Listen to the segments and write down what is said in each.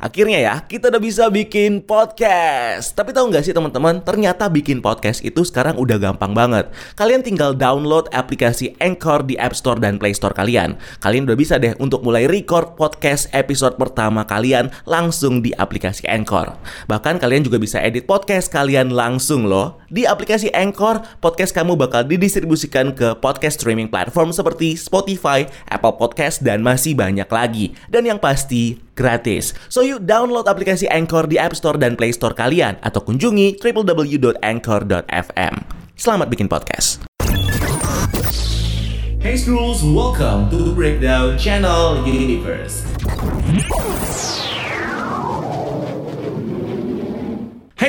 Akhirnya ya, kita udah bisa bikin podcast. Tapi tahu nggak sih teman-teman, ternyata bikin podcast itu sekarang udah gampang banget. Kalian tinggal download aplikasi Anchor di App Store dan Play Store kalian. Kalian udah bisa deh untuk mulai record podcast episode pertama kalian langsung di aplikasi Anchor. Bahkan kalian juga bisa edit podcast kalian langsung loh. Di aplikasi Anchor, podcast kamu bakal didistribusikan ke podcast streaming platform seperti Spotify, Apple Podcast, dan masih banyak lagi. Dan yang pasti, gratis. So yuk download aplikasi Anchor di App Store dan Play Store kalian atau kunjungi www.anchor.fm. Selamat bikin podcast. Hey Scrolls, welcome to Breakdown Channel Universe.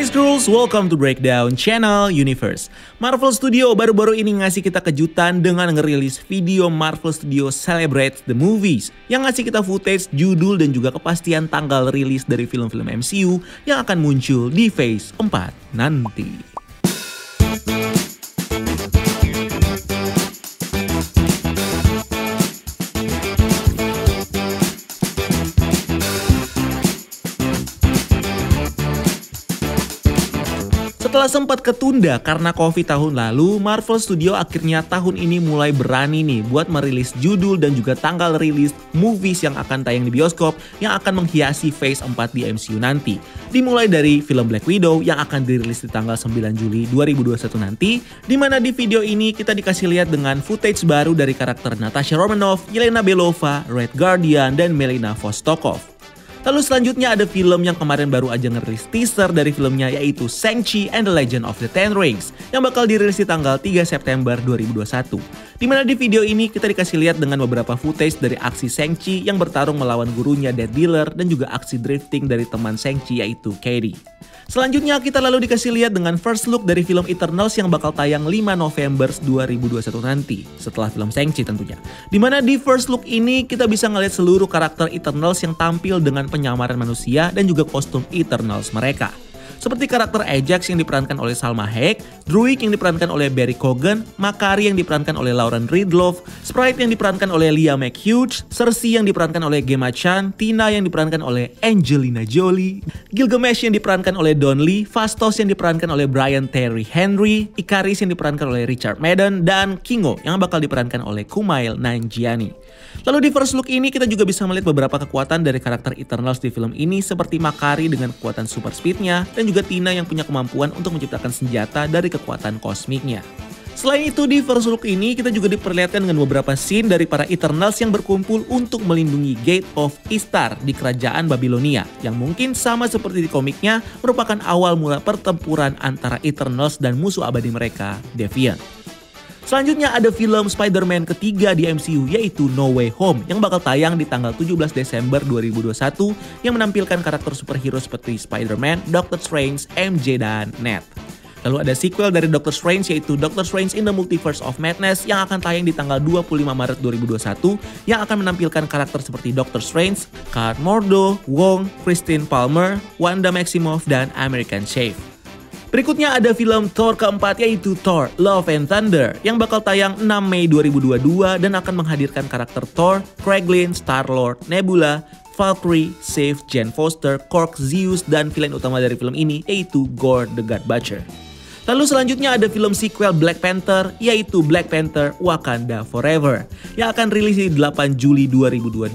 Hey Scrolls, welcome to Breakdown Channel Universe. Marvel Studio baru-baru ini ngasih kita kejutan dengan ngerilis video Marvel Studio Celebrate the Movies yang ngasih kita footage, judul dan juga kepastian tanggal rilis dari film-film MCU yang akan muncul di Phase 4 nanti. Setelah sempat ketunda karena Covid tahun lalu, Marvel Studio akhirnya tahun ini mulai berani nih buat merilis judul dan juga tanggal rilis movies yang akan tayang di bioskop yang akan menghiasi Phase 4 di MCU nanti. Dimulai dari film Black Widow yang akan dirilis di tanggal 9 Juli 2021 nanti, di mana di video ini kita dikasih lihat dengan footage baru dari karakter Natasha Romanoff, Yelena Belova, Red Guardian, dan Melina Vostokov. Lalu selanjutnya ada film yang kemarin baru aja ngerilis teaser dari filmnya yaitu Shang-Chi and the Legend of the Ten Rings yang bakal dirilis di tanggal 3 September 2021. Di mana di video ini kita dikasih lihat dengan beberapa footage dari aksi Shang-Chi yang bertarung melawan gurunya Dead Dealer dan juga aksi drifting dari teman Shang-Chi yaitu Katie. Selanjutnya kita lalu dikasih lihat dengan first look dari film Eternals yang bakal tayang 5 November 2021 nanti setelah film Shang-Chi tentunya. Di mana di first look ini kita bisa ngeliat seluruh karakter Eternals yang tampil dengan penyamaran manusia dan juga kostum Eternals mereka seperti karakter Ajax yang diperankan oleh Salma Hayek, Druid yang diperankan oleh Barry Cogan, Makari yang diperankan oleh Lauren Ridloff, Sprite yang diperankan oleh Leah McHugh, Cersei yang diperankan oleh Gemma Chan, Tina yang diperankan oleh Angelina Jolie, Gilgamesh yang diperankan oleh Don Lee, Fastos yang diperankan oleh Brian Terry Henry, Ikaris yang diperankan oleh Richard Madden, dan Kingo yang bakal diperankan oleh Kumail Nanjiani. Lalu di first look ini kita juga bisa melihat beberapa kekuatan dari karakter Eternals di film ini seperti Makari dengan kekuatan super speednya dan juga Tina yang punya kemampuan untuk menciptakan senjata dari kekuatan kosmiknya. Selain itu di first look ini kita juga diperlihatkan dengan beberapa scene dari para Eternals yang berkumpul untuk melindungi Gate of Istar di kerajaan Babilonia yang mungkin sama seperti di komiknya merupakan awal mula pertempuran antara Eternals dan musuh abadi mereka, Deviant. Selanjutnya ada film Spider-Man ketiga di MCU yaitu No Way Home yang bakal tayang di tanggal 17 Desember 2021 yang menampilkan karakter superhero seperti Spider-Man, Doctor Strange, MJ, dan Ned. Lalu ada sequel dari Doctor Strange yaitu Doctor Strange in the Multiverse of Madness yang akan tayang di tanggal 25 Maret 2021 yang akan menampilkan karakter seperti Doctor Strange, Card Mordo, Wong, Christine Palmer, Wanda Maximoff, dan American Chef. Berikutnya ada film Thor keempat yaitu Thor Love and Thunder yang bakal tayang 6 Mei 2022 dan akan menghadirkan karakter Thor, Kraglin, Star-Lord, Nebula, Valkyrie, Sif, Jane Foster, Korg, Zeus, dan villain utama dari film ini yaitu Gore the God Butcher. Lalu selanjutnya ada film sequel Black Panther yaitu Black Panther Wakanda Forever yang akan rilis di 8 Juli 2022.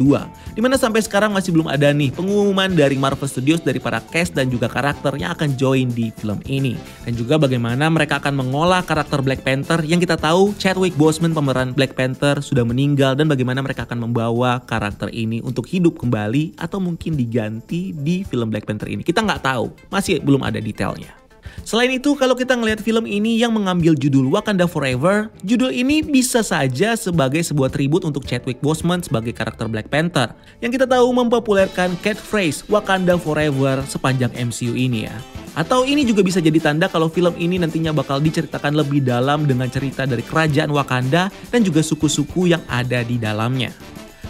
Di mana sampai sekarang masih belum ada nih pengumuman dari Marvel Studios dari para cast dan juga karakter yang akan join di film ini. Dan juga bagaimana mereka akan mengolah karakter Black Panther yang kita tahu Chadwick Boseman pemeran Black Panther sudah meninggal dan bagaimana mereka akan membawa karakter ini untuk hidup kembali atau mungkin diganti di film Black Panther ini. Kita nggak tahu, masih belum ada detailnya. Selain itu, kalau kita ngelihat film ini yang mengambil judul Wakanda Forever, judul ini bisa saja sebagai sebuah tribut untuk Chadwick Boseman sebagai karakter Black Panther, yang kita tahu mempopulerkan catchphrase Wakanda Forever sepanjang MCU ini ya. Atau ini juga bisa jadi tanda kalau film ini nantinya bakal diceritakan lebih dalam dengan cerita dari kerajaan Wakanda dan juga suku-suku yang ada di dalamnya.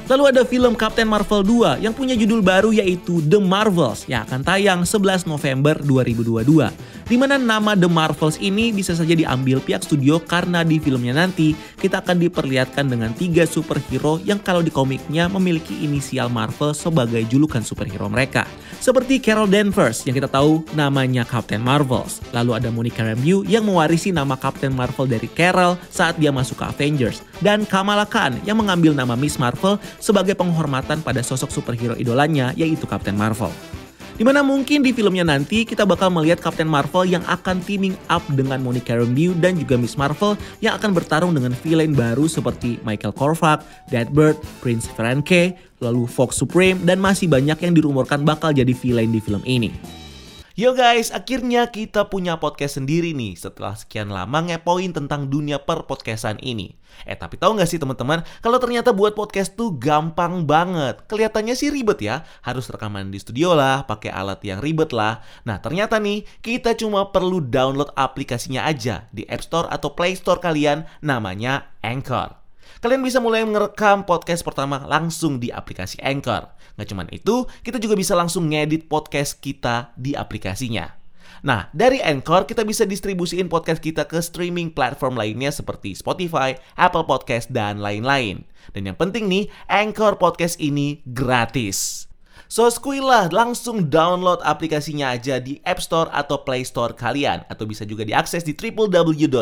Lalu ada film Captain Marvel 2 yang punya judul baru yaitu The Marvels yang akan tayang 11 November 2022. Di mana nama The Marvels ini bisa saja diambil pihak studio karena di filmnya nanti kita akan diperlihatkan dengan tiga superhero yang kalau di komiknya memiliki inisial Marvel sebagai julukan superhero mereka. Seperti Carol Danvers yang kita tahu namanya Captain Marvels. Lalu ada Monica Rambeau yang mewarisi nama Captain Marvel dari Carol saat dia masuk ke Avengers. Dan Kamala Khan yang mengambil nama Miss Marvel sebagai penghormatan pada sosok superhero idolanya yaitu Captain Marvel. Di mana mungkin di filmnya nanti kita bakal melihat Captain Marvel yang akan teaming up dengan Monica Rambeau dan juga Miss Marvel yang akan bertarung dengan villain baru seperti Michael Korvac, Deadbird, Prince Franke, lalu Fox Supreme dan masih banyak yang dirumorkan bakal jadi villain di film ini. Yo guys, akhirnya kita punya podcast sendiri nih setelah sekian lama ngepoin tentang dunia per podcastan ini. Eh tapi tahu nggak sih teman-teman, kalau ternyata buat podcast tuh gampang banget. Kelihatannya sih ribet ya, harus rekaman di studio lah, pakai alat yang ribet lah. Nah ternyata nih, kita cuma perlu download aplikasinya aja di App Store atau Play Store kalian, namanya Anchor. Kalian bisa mulai merekam podcast pertama langsung di aplikasi Anchor. Nggak cuma itu, kita juga bisa langsung ngedit podcast kita di aplikasinya. Nah, dari Anchor kita bisa distribusiin podcast kita ke streaming platform lainnya seperti Spotify, Apple Podcast, dan lain-lain. Dan yang penting nih, Anchor Podcast ini gratis. So skuilah langsung download aplikasinya aja di App Store atau Play Store kalian atau bisa juga diakses di www.anchor.fm.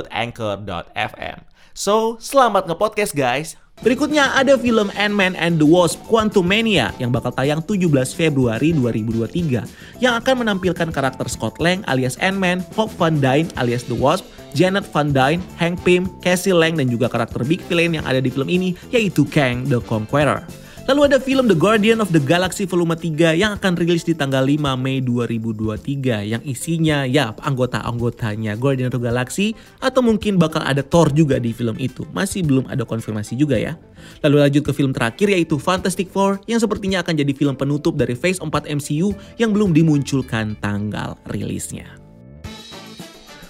So, selamat nge-podcast guys. Berikutnya ada film Ant-Man and the Wasp Quantumania yang bakal tayang 17 Februari 2023 yang akan menampilkan karakter Scott Lang alias Ant-Man, Hope Van Dyne alias The Wasp, Janet Van Dyne, Hank Pym, Cassie Lang dan juga karakter big villain yang ada di film ini yaitu Kang the Conqueror. Lalu ada film The Guardian of the Galaxy volume 3 yang akan rilis di tanggal 5 Mei 2023 yang isinya ya anggota-anggotanya Guardian of the Galaxy atau mungkin bakal ada Thor juga di film itu. Masih belum ada konfirmasi juga ya. Lalu lanjut ke film terakhir yaitu Fantastic Four yang sepertinya akan jadi film penutup dari Phase 4 MCU yang belum dimunculkan tanggal rilisnya.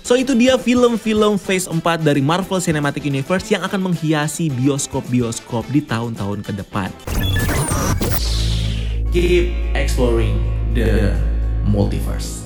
So itu dia film-film Phase 4 dari Marvel Cinematic Universe yang akan menghiasi bioskop-bioskop di tahun-tahun ke depan. Keep exploring the multiverse.